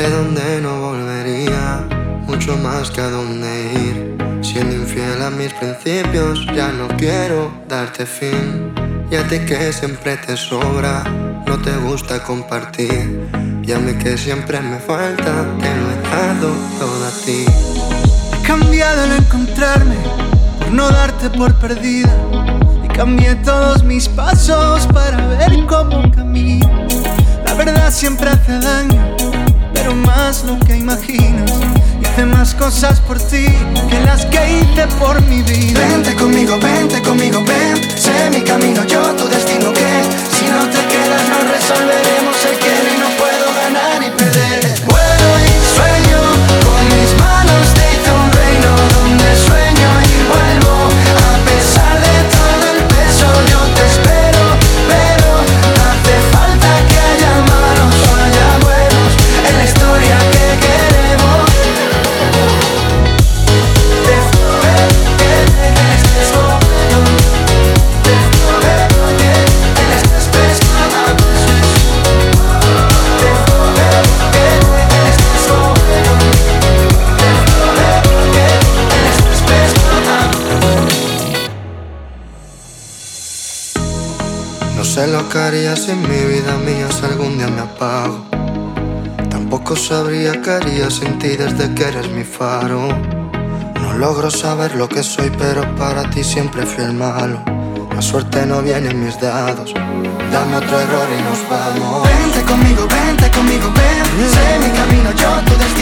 Sé dónde no volvería, mucho más que a dónde ir. Siendo infiel a mis principios, ya no quiero darte fin. Y a ti que siempre te sobra, no te gusta compartir. Y a mí que siempre me falta, te lo he dado todo a ti. He cambiado al encontrarme, por no darte por perdida. Y cambié todos mis pasos para ver cómo camino. La verdad siempre hace daño, lo que imaginas. Hice más cosas por ti que las que hice por mi vida. Vente conmigo, vente conmigo, ven. Sé lo que haría si en mi vida mía si algún día me apago. Tampoco sabría qué haría sin ti desde que eres mi faro. No logro saber lo que soy, pero para ti siempre fui el malo. La suerte no viene en mis dados. Dame otro error y nos vamos. Vente conmigo, vente conmigo, ven Sé mi camino, yo tu destino